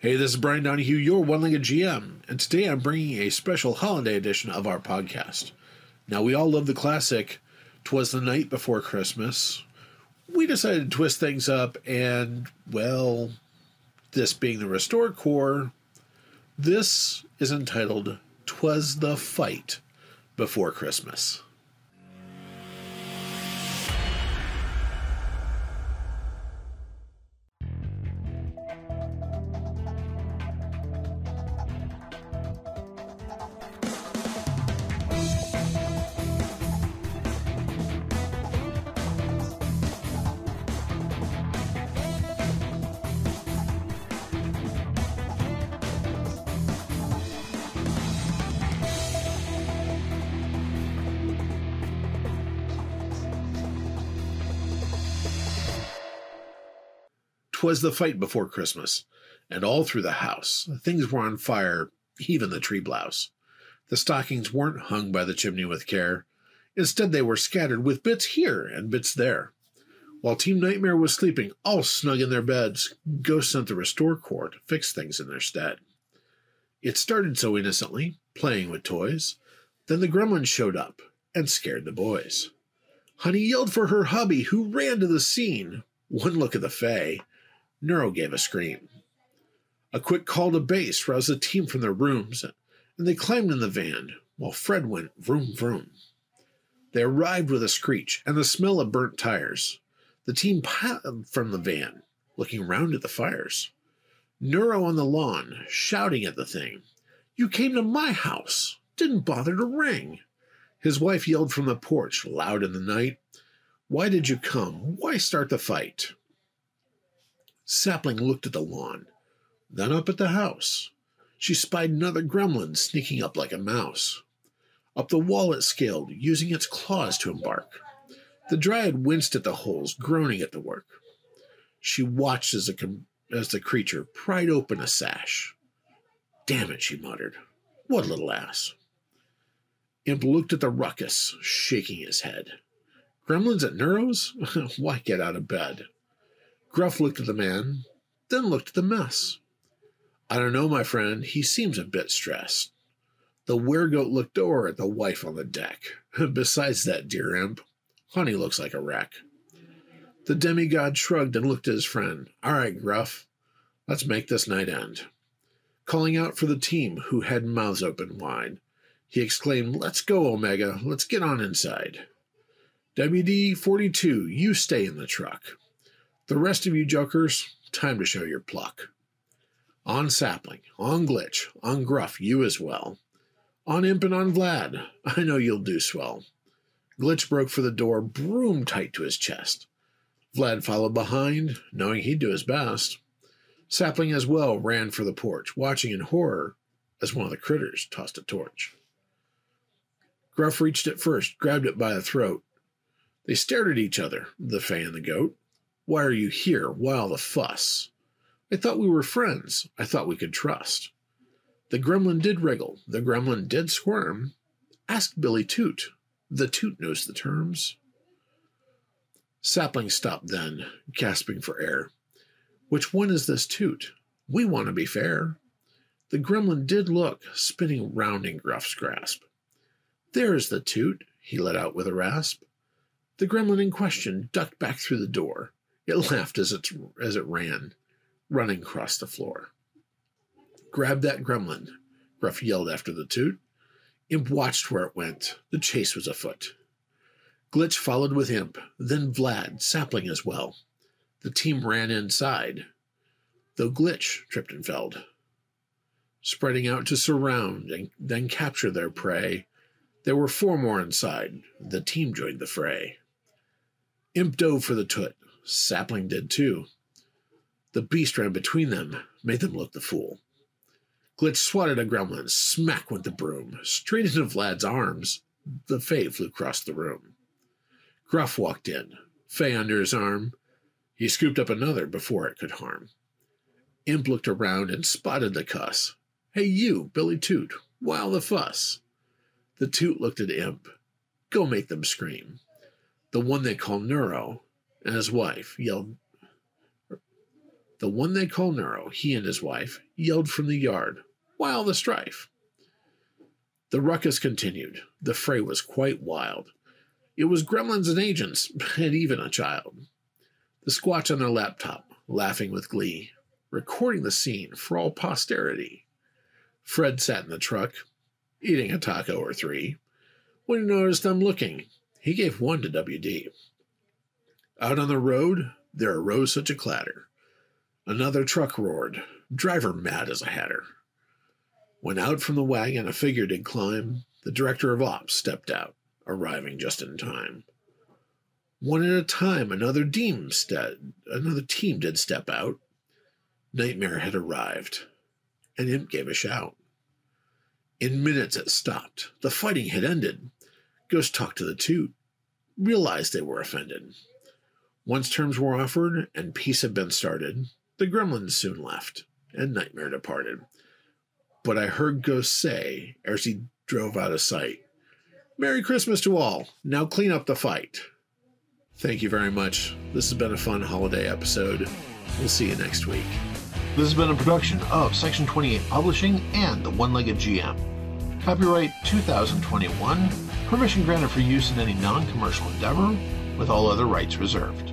Hey, this is Brian Donahue, your one legged GM, and today I'm bringing a special holiday edition of our podcast. Now, we all love the classic Twas the Night Before Christmas. We decided to twist things up, and, well, this being the Restore Corps, this is entitled Twas the Fight Before Christmas. Twas the fight before Christmas, and all through the house things were on fire, even the tree blouse. The stockings weren't hung by the chimney with care. Instead, they were scattered with bits here and bits there. While Team Nightmare was sleeping, all snug in their beds, Ghost sent the Restore Corps to fix things in their stead. It started so innocently, playing with toys. Then the gremlins showed up and scared the boys. Honey yelled for her hubby, who ran to the scene. One look at the Fae, Neuro gave a scream. A quick call to base roused the team from their rooms, and they climbed in the van while Fred went vroom vroom. They arrived with a screech and the smell of burnt tires. The team piled from the van, looking round at the fires. Neuro on the lawn, shouting at the thing. You came to my house, didn't bother to ring. His wife yelled from the porch, loud in the night. Why did you come? Why start the fight? Sapling looked at the lawn, then up at the house. She spied another gremlin sneaking up like a mouse. Up the wall it scaled, using its claws to embark. The dryad winced at the holes, groaning at the work. She watched as, the, as the creature pried open a sash. Damn it, she muttered. What a little ass. Imp looked at the ruckus, shaking his head. Gremlins at Neuro's? Why get out of bed? Gruff looked at the man, then looked at the mess. I don't know, my friend. He seems a bit stressed. The weregoat looked over at the wife on the deck. Besides that, dear imp, Honey looks like a wreck. The demigod shrugged and looked at his friend. All right, Gruff, let's make this night end. Calling out for the team, who had mouths open wide, he exclaimed, Let's go, Omega. Let's get on inside. WD 42, you stay in the truck. The rest of you jokers, time to show your pluck. On Sapling, on Glitch, on Gruff, you as well. On Imp and on Vlad, I know you'll do swell. Glitch broke for the door, broom tight to his chest. Vlad followed behind, knowing he'd do his best. Sapling as well ran for the porch, watching in horror as one of the critters tossed a torch. Gruff reached it first, grabbed it by the throat. They stared at each other, the Fae and the goat. Why are you here? Why all the fuss? I thought we were friends. I thought we could trust. The gremlin did wriggle. The gremlin did squirm. Ask Billy Toot. The Toot knows the terms. Sapling stopped then, gasping for air. Which one is this Toot? We want to be fair. The gremlin did look, spinning round in Gruff's grasp. There's the Toot, he let out with a rasp. The gremlin in question ducked back through the door. It laughed as it, as it ran, running across the floor. Grab that gremlin, Gruff yelled after the toot. Imp watched where it went. The chase was afoot. Glitch followed with Imp, then Vlad, Sapling as well. The team ran inside, though Glitch tripped and fell, spreading out to surround and then capture their prey. There were four more inside. The team joined the fray. Imp dove for the toot, Sapling did too. The beast ran between them, made them look the fool. Glitch swatted a gremlin, smack went the broom, straight into Vlad's arms. The Fae flew across the room. Gruff walked in, Fae under his arm. He scooped up another before it could harm. Imp looked around and spotted the cuss. Hey, you, Billy Toot, why all the fuss? The Toot looked at Imp. Go make them scream. The one they call Neuro and his wife yelled The one they call Nero, he and his wife, yelled from the yard, While the strife! The ruckus continued. The fray was quite wild. It was gremlins and agents, and even a child. The squats on their laptop, laughing with glee, recording the scene for all posterity. Fred sat in the truck, eating a taco or three. When he noticed them looking, he gave one to WD. Out on the road, there arose such a clatter. Another truck roared, driver mad as a hatter. When out from the wagon a figure did climb, the director of ops stepped out, arriving just in time. One at a time, another team, st- another team did step out. Nightmare had arrived, and Imp gave a shout. In minutes it stopped. The fighting had ended. Ghost talked to the two, realized they were offended. Once terms were offered and peace had been started, the gremlins soon left, and Nightmare departed. But I heard Ghost say, as he drove out of sight, Merry Christmas to all. Now clean up the fight. Thank you very much. This has been a fun holiday episode. We'll see you next week. This has been a production of Section 28 Publishing and the One Legged GM. Copyright 2021. Permission granted for use in any non commercial endeavor, with all other rights reserved.